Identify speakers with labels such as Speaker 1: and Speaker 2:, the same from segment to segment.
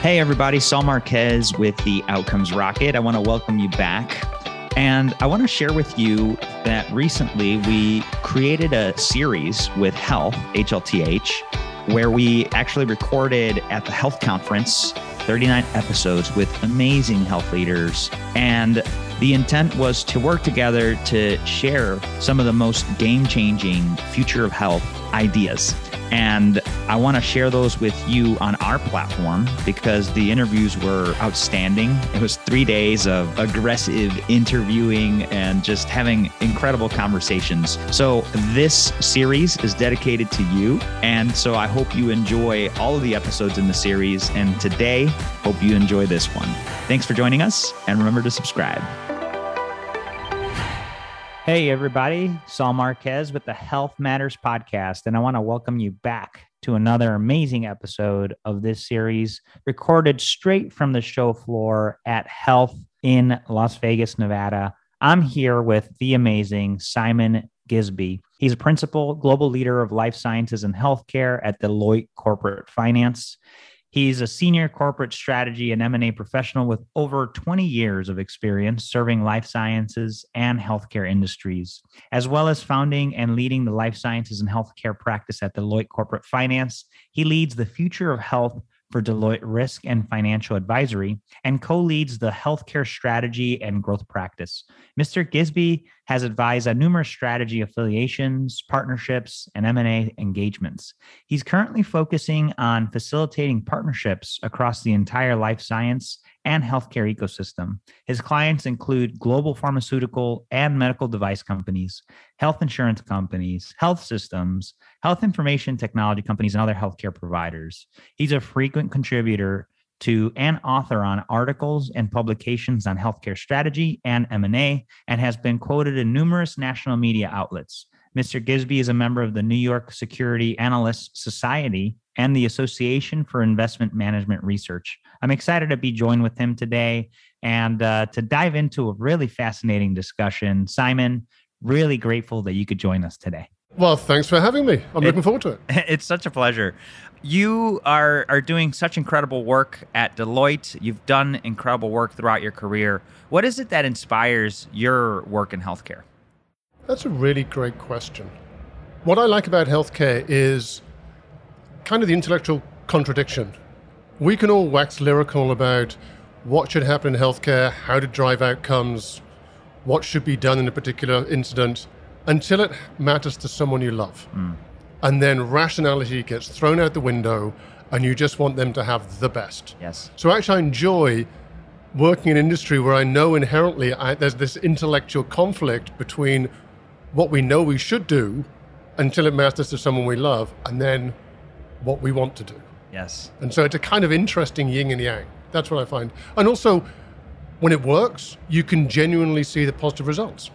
Speaker 1: Hey, everybody, Saul Marquez with the Outcomes Rocket. I want to welcome you back. And I want to share with you that recently we created a series with Health, HLTH, where we actually recorded at the HLTH Conference 39 episodes with amazing health leaders. And the intent was to work together to share some of the most game changing future of health ideas. And I want to share those with you on our platform because the interviews were outstanding. It was three days of aggressive interviewing and just having incredible conversations. So, this series is dedicated to you. And so, I hope you enjoy all of the episodes in the series. And today, hope you enjoy this one. Thanks for joining us. And remember to subscribe. Hey, everybody. Saul Marquez with the HLTH Matters Podcast. And I want to welcome you back to another amazing episode of this series, recorded straight from the show floor at HLTH in Las Vegas, Nevada. I'm here with the amazing Simon Gisby. He's a principal global leader of life sciences and healthcare at Deloitte Corporate Finance. He's a senior corporate strategy and M&A professional with over 20 years of experience serving life sciences and healthcare industries, as well as founding and leading the life sciences and healthcare practice at Deloitte Corporate Finance. He leads the future of health for Deloitte Risk and Financial Advisory and co leads the healthcare strategy and growth practice. Mr. Gisby has advised on numerous strategy affiliations, partnerships, and M&A engagements. He's currently focusing on facilitating partnerships across the entire life science and healthcare ecosystem. His clients include global pharmaceutical and medical device companies, health insurance companies, health systems, health information technology companies, and other healthcare providers. He's a frequent contributor to and author on articles and publications on healthcare strategy and M&A and has been quoted in numerous national media outlets. Mr. Gisby is a member of the New York Security Analysts Society and the Association for Investment Management Research. I'm excited to be joined with him today and uh, to dive into a really fascinating discussion. Simon, really grateful that you could join us today.
Speaker 2: Well, thanks for having me. I'm it, looking forward to it.
Speaker 1: It's such a pleasure. You are are doing such incredible work at Deloitte. You've done incredible work throughout your career. What is it that inspires your work in healthcare?
Speaker 2: That's a really great question. What I like about healthcare is kind of the intellectual contradiction. We can all wax lyrical about what should happen in healthcare, how to drive outcomes, what should be done in a particular incident, until it matters to someone you love. Mm. And then rationality gets thrown out the window, and you just want them to have the best.
Speaker 1: Yes.
Speaker 2: So actually, I enjoy working in industry where I know inherently I, there's this intellectual conflict between what we know we should do until it matters to someone we love, and then what we want to do.
Speaker 1: Yes.
Speaker 2: And so it's a kind of interesting yin and yang. That's what I find. And also, when it works, you can genuinely see the positive results.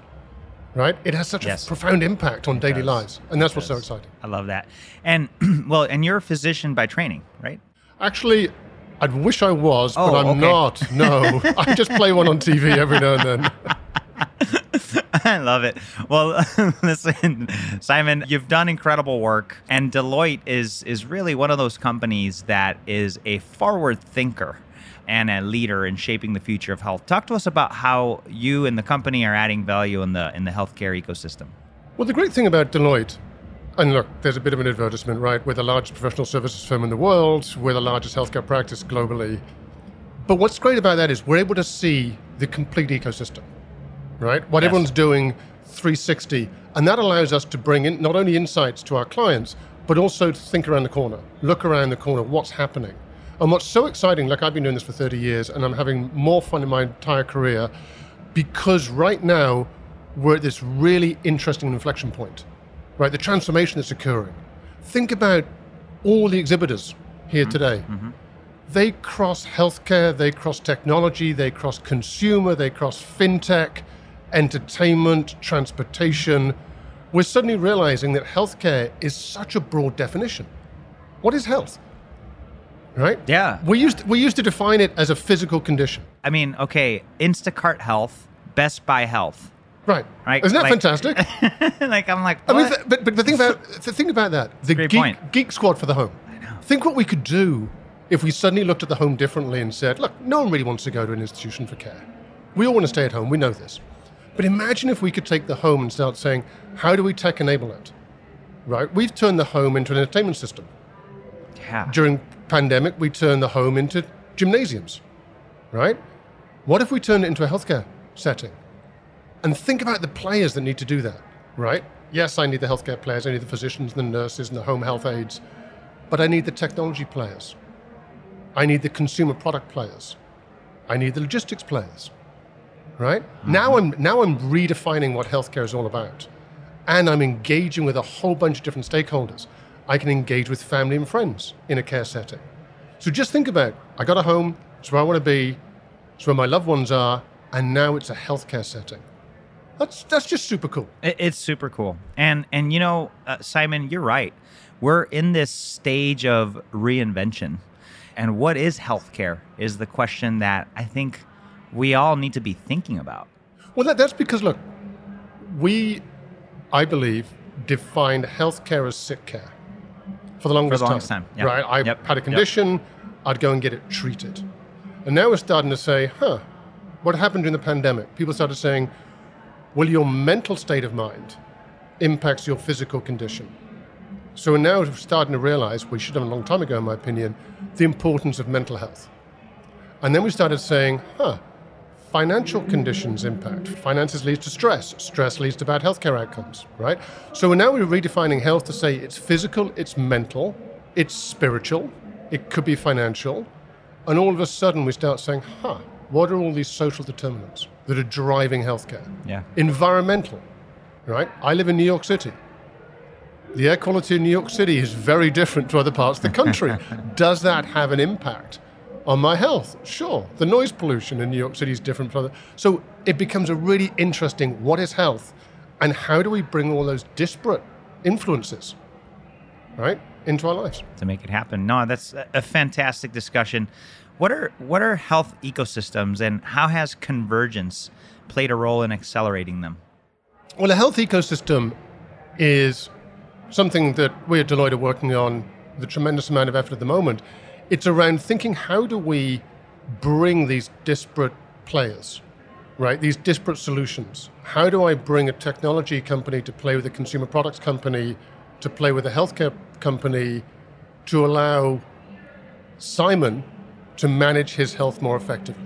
Speaker 2: Right? It has such yes. a profound impact on it daily does. lives. And that's it what's does. so exciting.
Speaker 1: I love that. And well, and you're a physician by training, right?
Speaker 2: Actually, I wish I was, oh, but I'm okay. not. No. I just play one on TV every now and then.
Speaker 1: I love it. Well, listen, Simon, you've done incredible work, and Deloitte is is really one of those companies that is a forward thinker and a leader in shaping the future of health. Talk to us about how you and the company are adding value in the in the healthcare ecosystem.
Speaker 2: Well, the great thing about Deloitte and look, there's a bit of an advertisement, right? We're the largest professional services firm in the world. We're the largest healthcare practice globally. But what's great about that is we're able to see the complete ecosystem right? What yes. everyone's doing 360. And that allows us to bring in not only insights to our clients, but also to think around the corner, look around the corner, what's happening. And what's so exciting, like I've been doing this for 30 years and I'm having more fun in my entire career because right now we're at this really interesting inflection point, right? The transformation that's occurring. Think about all the exhibitors here mm-hmm. today. Mm-hmm. They cross healthcare, they cross technology, they cross consumer, they cross fintech, entertainment, transportation, we're suddenly realizing that healthcare is such a broad definition. What is health? Right?
Speaker 1: Yeah.
Speaker 2: We used to, we used to define it as a physical condition.
Speaker 1: I mean, okay, Instacart Health, Best Buy Health.
Speaker 2: Right. Right. Isn't that like, fantastic?
Speaker 1: like I'm like, what? I mean,
Speaker 2: but but the thing about the thing about that, the geek, geek, Squad for the home. I know. Think what we could do if we suddenly looked at the home differently and said, look, no one really wants to go to an institution for care. We all want to stay at home, we know this. But imagine if we could take the home and start saying, how do we tech enable it? Right? We've turned the home into an entertainment system.
Speaker 1: Yeah.
Speaker 2: During pandemic, we turned the home into gymnasiums. Right? What if we turned it into a healthcare setting? And think about the players that need to do that, right? Yes, I need the healthcare players, I need the physicians and the nurses and the home health aides, but I need the technology players. I need the consumer product players. I need the logistics players. Right? Mm-hmm. Now I'm now I'm redefining what healthcare is all about. And I'm engaging with a whole bunch of different stakeholders. I can engage with family and friends in a care setting. So just think about I got a home, it's where I want to be, it's where my loved ones are, and now it's a healthcare setting. That's that's just super cool.
Speaker 1: It's super cool, and and you know, uh, Simon, you're right. We're in this stage of reinvention, and what is healthcare is the question that I think we all need to be thinking about.
Speaker 2: Well, that, that's because look, we, I believe, defined healthcare as sick care for the longest,
Speaker 1: for the longest time.
Speaker 2: time. Yep. Right? I
Speaker 1: yep.
Speaker 2: had a condition, yep. I'd go and get it treated, and now we're starting to say, huh, what happened during the pandemic? People started saying, well, your mental state of mind impacts your physical condition. So we're now starting to realize, we should have a long time ago, in my opinion, the importance of mental health. And then we started saying, huh, financial conditions impact. Finances leads to stress. Stress leads to bad healthcare outcomes, right? So now we're redefining health to say it's physical, it's mental, it's spiritual, it could be financial. And all of a sudden we start saying, huh, what are all these social determinants that are driving healthcare?
Speaker 1: Yeah.
Speaker 2: Environmental, right? I live in New York City. The air quality in New York City is very different to other parts of the country. Does that have an impact on my health? Sure. The noise pollution in New York City is different from other. So it becomes a really interesting what is health and how do we bring all those disparate influences, right, into our lives?
Speaker 1: To make it happen. No, that's a fantastic discussion. What are what are health ecosystems and how has convergence played a role in accelerating them?
Speaker 2: Well, a health ecosystem is something that we at Deloitte are working on the tremendous amount of effort at the moment. It's around thinking how do we bring these disparate players, right? These disparate solutions. How do I bring a technology company to play with a consumer products company, to play with a healthcare company, to allow Simon to manage his health more effectively,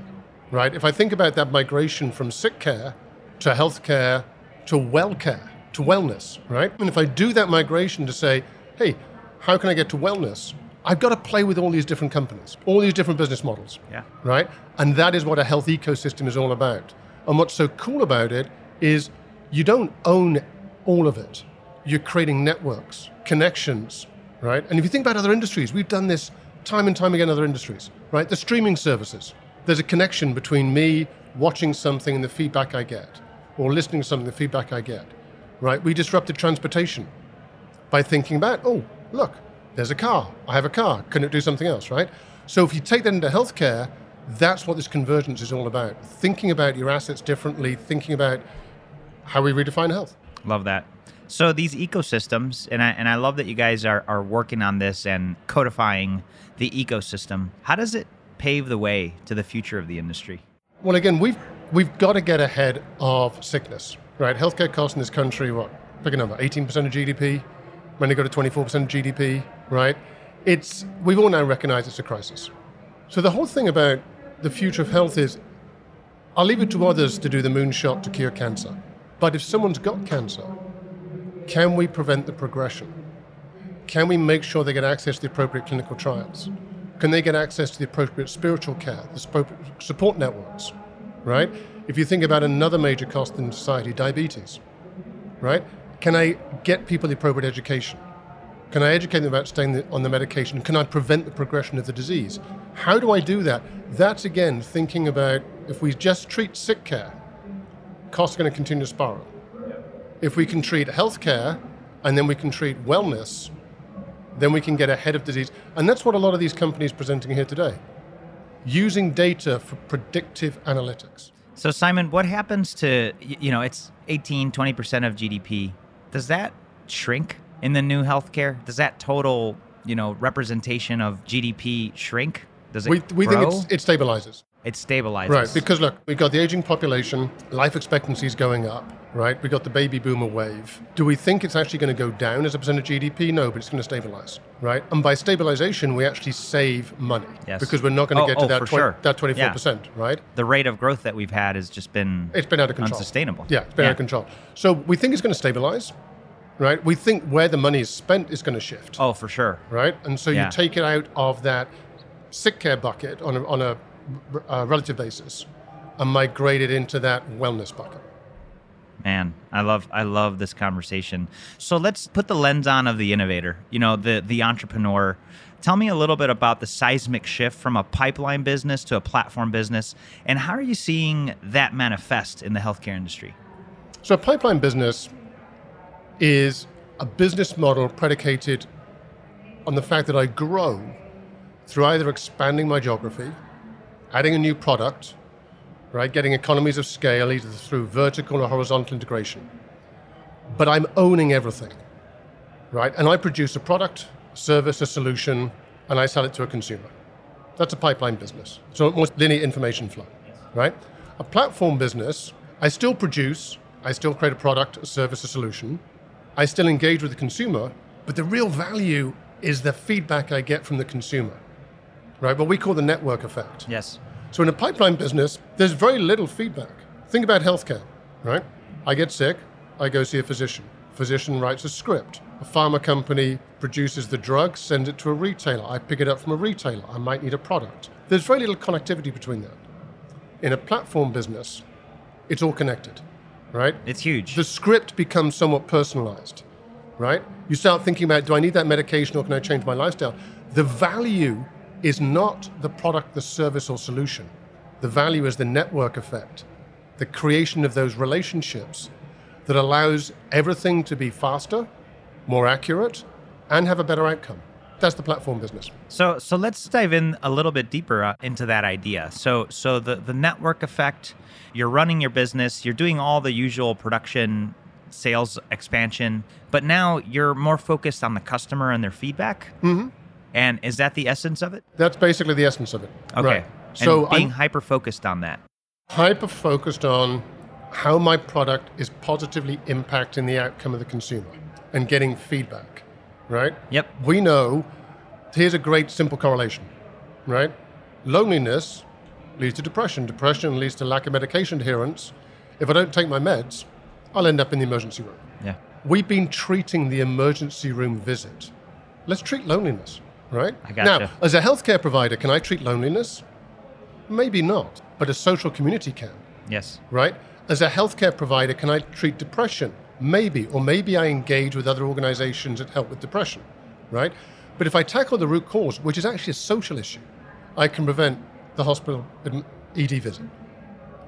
Speaker 2: right? If I think about that migration from sick care to healthcare to well care to wellness, right? And if I do that migration to say, hey, how can I get to wellness? I've got to play with all these different companies, all these different business models,
Speaker 1: yeah.
Speaker 2: right? And that is what a health ecosystem is all about. And what's so cool about it is you don't own all of it. You're creating networks, connections, right? And if you think about other industries, we've done this time and time again in other industries, right? The streaming services. There's a connection between me watching something and the feedback I get, or listening to something, the feedback I get, right? We disrupted transportation by thinking about, oh, look, there's a car. I have a car. Can it do something else, right? So if you take that into healthcare, that's what this convergence is all about. Thinking about your assets differently, thinking about how we redefine health.
Speaker 1: Love that. So these ecosystems, and I, and I love that you guys are, are working on this and codifying the ecosystem. How does it pave the way to the future of the industry?
Speaker 2: Well, again, we've we've got to get ahead of sickness, right? Healthcare costs in this country, what pick a number, 18% of GDP, when they go to 24% of GDP, right? It's we've all now recognized it's a crisis. So the whole thing about the future of health is, I'll leave it to others to do the moonshot to cure cancer. But if someone's got cancer, can we prevent the progression? Can we make sure they get access to the appropriate clinical trials? Can they get access to the appropriate spiritual care, the support networks, right? If you think about another major cost in society, diabetes, right? Can I get people the appropriate education? Can I educate them about staying on the medication? Can I prevent the progression of the disease? How do I do that? That's again thinking about if we just treat sick care, costs are going to continue to spiral if we can treat healthcare and then we can treat wellness, then we can get ahead of disease. And that's what a lot of these companies presenting here today. Using data for predictive analytics.
Speaker 1: So Simon, what happens to you know, it's 18, 20% of GDP. Does that shrink in the new healthcare? Does that total you know, representation of GDP shrink? Does it
Speaker 2: We, we
Speaker 1: grow?
Speaker 2: think it's, it stabilizes.
Speaker 1: it stabilizes.
Speaker 2: Right, because look, we've got the aging population, life expectancy is going up, right? We've got the baby boomer wave. Do we think it's actually going to go down as a percent of GDP? No, but it's going to stabilize, right? And by stabilization, we actually save money
Speaker 1: Yes.
Speaker 2: because we're not going to
Speaker 1: Oh,
Speaker 2: get oh, to
Speaker 1: oh,
Speaker 2: that,
Speaker 1: for
Speaker 2: 20,
Speaker 1: sure.
Speaker 2: that 24%, right?
Speaker 1: the rate of growth that we've had has just been
Speaker 2: It's been out of control.
Speaker 1: unsustainable.
Speaker 2: Yeah, it's been out of control. So we think it's going to stabilize, right? We think where the money is spent is going to shift,
Speaker 1: Oh, for sure.
Speaker 2: right? And so
Speaker 1: Yeah.
Speaker 2: you take it out of that sick care bucket on a, on a uh, relative basis and migrate it into that wellness bucket.
Speaker 1: Man, I love I love this conversation. So let's put the lens on of the innovator, you know, the the entrepreneur. Tell me a little bit about the seismic shift from a pipeline business to a platform business and how are you seeing that manifest in the healthcare industry?
Speaker 2: So a pipeline business is a business model predicated on the fact that I grow through either expanding my geography, adding a new product, right, getting economies of scale either through vertical or horizontal integration. But I'm owning everything, right? And I produce a product, service, a solution, and I sell it to a consumer. That's a pipeline business. So more linear information flow, right? A platform business, I still produce, I still create a product, a service, a solution. I still engage with the consumer, but the real value is the feedback I get from the consumer, right? What we call the network effect.
Speaker 1: Yes.
Speaker 2: So in a pipeline business, there's very little feedback. Think about healthcare, right? I get sick, I go see a physician. Physician writes a script. A pharma company produces the drug, sends it to a retailer. I pick it up from a retailer. I might need a product. There's very little connectivity between that. In a platform business, it's all connected, right?
Speaker 1: It's huge.
Speaker 2: the script becomes somewhat personalized, right? You start thinking about do I need that medication or can I change my lifestyle? The value is not the product, the service, or solution. The value is the network effect, the creation of those relationships that allows everything to be faster, more accurate, and have a better outcome. That's the platform business.
Speaker 1: So so let's dive in a little bit deeper uh, into that idea. So so the the network effect, you're running your business, you're doing all the usual production, sales expansion, but now you're more focused on the customer and their feedback. Mm-hmm. And is that the essence of it?
Speaker 2: That's basically the essence of it.
Speaker 1: Okay.
Speaker 2: Right. So
Speaker 1: being hyper focused on that.
Speaker 2: hyper focused on how my product is positively impacting the outcome of the consumer and getting feedback, right?
Speaker 1: Yep.
Speaker 2: We know here's a great simple correlation, right? Loneliness leads to depression. Depression leads to lack of medication adherence. If I don't take my meds, I'll end up in the emergency room.
Speaker 1: Yeah.
Speaker 2: We've been treating the emergency room visit. Let's treat loneliness, right?
Speaker 1: I gotcha.
Speaker 2: Now, as a healthcare provider, can I treat loneliness? Maybe not, but a social community can,
Speaker 1: Yes.
Speaker 2: right? As a healthcare provider, can I treat depression? Maybe, or maybe I engage with other organizations that help with depression, right? But if I tackle the root cause, which is actually a social issue, I can prevent the hospital ED visit,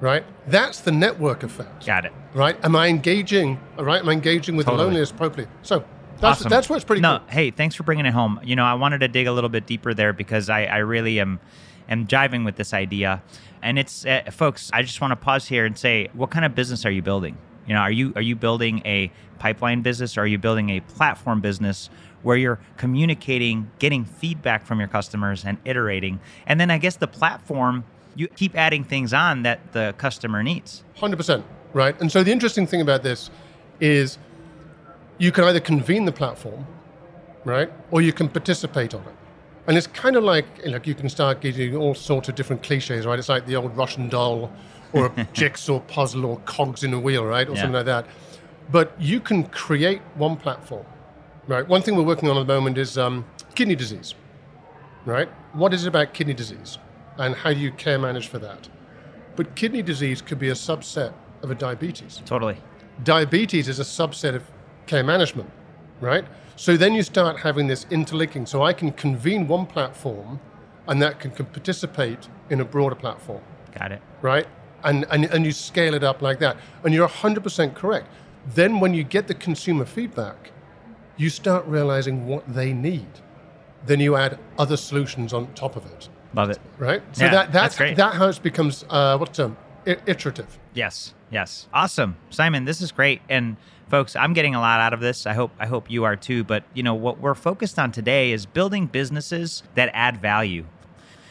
Speaker 2: right? That's the network effect
Speaker 1: Got it.
Speaker 2: right? Am I engaging? All right, am I engaging with
Speaker 1: Totally.
Speaker 2: loneliness appropriately? So that's
Speaker 1: Awesome.
Speaker 2: that's where it's pretty
Speaker 1: no,
Speaker 2: cool.
Speaker 1: hey, thanks for bringing it home. You know, I wanted to dig a little bit deeper there because I, I really am am jiving with this idea. And it's uh, folks, I just want to pause here and say, what kind of business are you building? You know, are you are you building a pipeline business or are you building a platform business where you're communicating, getting feedback from your customers and iterating? And then I guess the platform you keep adding things on that the customer needs.
Speaker 2: Hundred percent, right? And so the interesting thing about this is you can either convene the platform, right, or you can participate on it. And it's kind of like like you can start getting all sorts of different cliches, right? It's like the old Russian doll, or a jigsaw puzzle, or cogs in a wheel, right, or
Speaker 1: Yeah.
Speaker 2: something like that. But you can create one platform, right? One thing we're working on at the moment is um, kidney disease, right? What is it about kidney disease, and how do you care manage for that? But kidney disease could be a subset of a diabetes.
Speaker 1: Totally.
Speaker 2: Diabetes is a subset of care management, right? So then you start having this interlinking. So I can convene one platform and that can, can participate in a broader platform,
Speaker 1: Got it.
Speaker 2: right? And, and, and you scale it up like that. And you're 100% correct. Then when you get the consumer feedback, you start realizing what they need. Then you add other solutions on top of it,
Speaker 1: Love it.
Speaker 2: right? So
Speaker 1: Yeah,
Speaker 2: that,
Speaker 1: that's
Speaker 2: that's,
Speaker 1: great.
Speaker 2: that how it becomes, uh, what's the term? I- iterative.
Speaker 1: Yes, yes. Awesome. Simon, this is great. And folks i'm getting a lot out of this. I hope i hope you are too but you know what we're focused on today is building businesses that add value.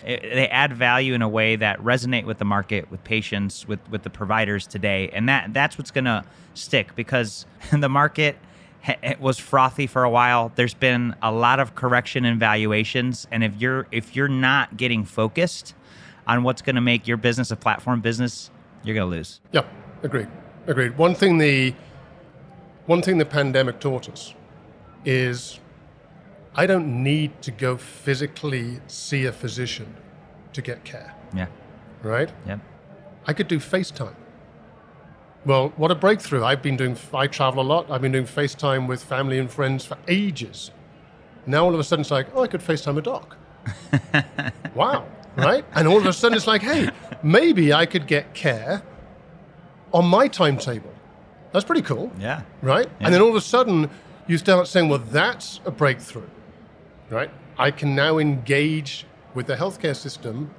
Speaker 1: It, they add value in a way that resonate with the market with patients with with the providers today and that that's what's going to stick because the market it eh, was frothy for a while. There's been a lot of correction in valuations and if you're if you're not getting focused on what's going to make your business a platform business you're going to lose.
Speaker 2: Yeah agreed. Agreed. One thing the one thing the pandemic taught us is I don't need to go physically see a physician to get care.
Speaker 1: Yeah.
Speaker 2: Right?
Speaker 1: Yeah.
Speaker 2: I could do FaceTime. Well, what a breakthrough. I've been doing, I travel a lot. I've been doing FaceTime with family and friends for ages. Now all of a sudden it's like, oh, I could FaceTime a doc. wow. Right? And all of a sudden it's like, hey, maybe I could get care on my timetable. That's pretty cool.
Speaker 1: Yeah.
Speaker 2: Right?
Speaker 1: Yeah.
Speaker 2: And then all of a sudden, you start saying, well, that's a breakthrough. Right? I can now engage with the healthcare system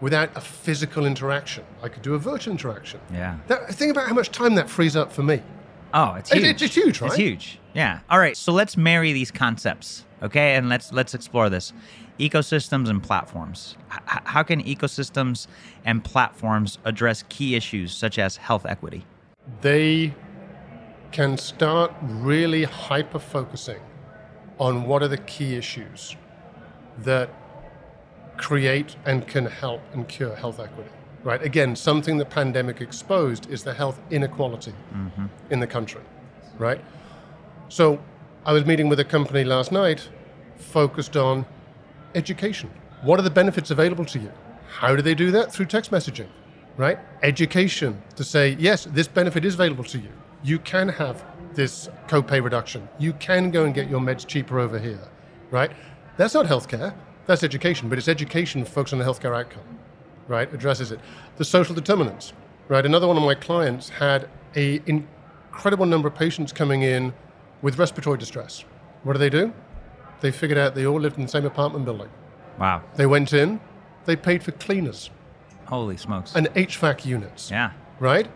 Speaker 2: without a physical interaction. I could do a virtual interaction.
Speaker 1: Yeah.
Speaker 2: That, think about how much time that frees up for me.
Speaker 1: Oh, it's huge.
Speaker 2: It's, it's huge, right?
Speaker 1: It's huge. Yeah. All right. So let's marry these concepts, okay? And let's let's explore this. Ecosystems and platforms. H- how can ecosystems and platforms address key issues such as health equity?
Speaker 2: They can start really hyper focusing on what are the key issues that create and can help and cure health equity. Right? Again, something the pandemic exposed is the health inequality
Speaker 1: Mm-hmm.
Speaker 2: in the country. Right? So I was meeting with a company last night focused on education. What are the benefits available to you? How do they do that? Through text messaging, right? Education to say, yes, this benefit is available to you. You can have this copay reduction. You can go and get your meds cheaper over here, right? That's not healthcare. That's education, but it's education focused on the healthcare outcome, right? Addresses it. The social determinants, right? Another one of my clients had an incredible number of patients coming in with respiratory distress. What do they do? They figured out they all lived in the same apartment building.
Speaker 1: Wow.
Speaker 2: They went in, they paid for cleaners
Speaker 1: Holy smokes.
Speaker 2: and HVAC units,
Speaker 1: yeah.
Speaker 2: right?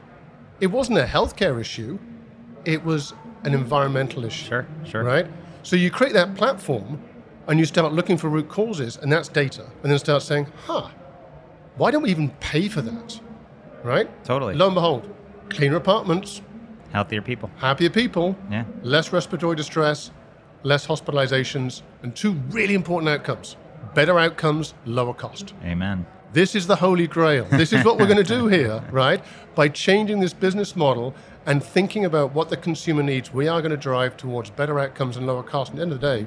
Speaker 2: It wasn't a healthcare issue, it was an environmental issue.
Speaker 1: Sure. Sure.
Speaker 2: Right? So you create that platform and you start looking for root causes, and that's data. And then start saying, huh, why don't we even pay for that? Right?
Speaker 1: Totally.
Speaker 2: Lo and behold, cleaner apartments,
Speaker 1: Healthier people.
Speaker 2: happier people,
Speaker 1: Yeah.
Speaker 2: less respiratory distress, less hospitalizations, and two really important outcomes better outcomes, lower cost.
Speaker 1: Amen.
Speaker 2: This is the holy grail. This is what we're going to do here, right? By changing this business model and thinking about what the consumer needs, we are going to drive towards better outcomes and lower cost. At the end of the day,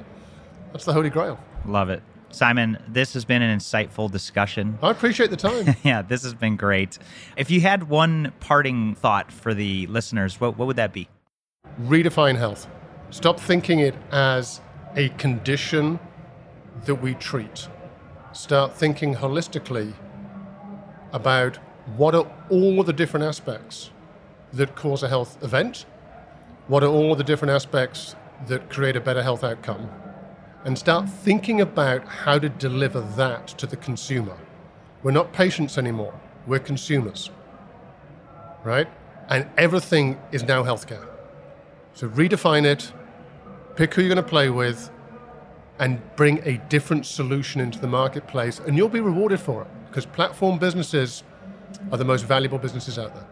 Speaker 2: that's the holy grail.
Speaker 1: Love it. Simon, this has been an insightful discussion.
Speaker 2: I appreciate the time.
Speaker 1: Yeah, this has been great. If you had one parting thought for the listeners, what, what would that be?
Speaker 2: Redefine health. Stop thinking it as a condition that we treat. Start thinking holistically about what are all the different aspects that cause a health event, what are all the different aspects that create a better health outcome, and start thinking about how to deliver that to the consumer. We're not patients anymore, we're consumers, right? And everything is now healthcare. So redefine it, pick who you're going to play with, and bring a different solution into the marketplace, and you'll be rewarded for it because platform businesses are the most valuable businesses out there.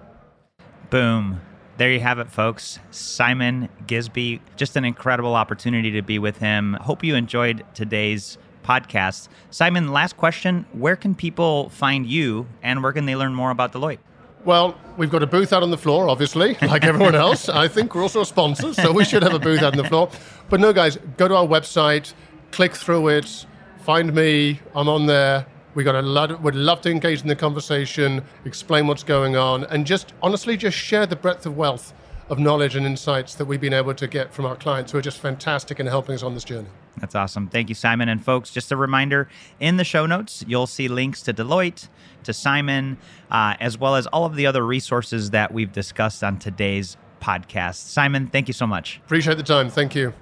Speaker 1: Boom. There you have it, folks. Simon Gisby. Just an incredible opportunity to be with him. Hope you enjoyed today's podcast. Simon, last question. Where can people find you and where can they learn more about Deloitte?
Speaker 2: Well, we've got a booth out on the floor, obviously, like everyone else. I think we're also a sponsor, so we should have a booth out on the floor. But no, guys, go to our website, click through it, find me. I'm on there. We got a lot. Would love to engage in the conversation, explain what's going on, and just honestly, just share the breadth of wealth of knowledge and insights that we've been able to get from our clients, who are just fantastic in helping us on this journey.
Speaker 1: That's awesome. Thank you, Simon. And folks, just a reminder in the show notes, you'll see links to Deloitte, to Simon, uh, as well as all of the other resources that we've discussed on today's podcast. Simon, thank you so much.
Speaker 2: Appreciate the time. Thank you.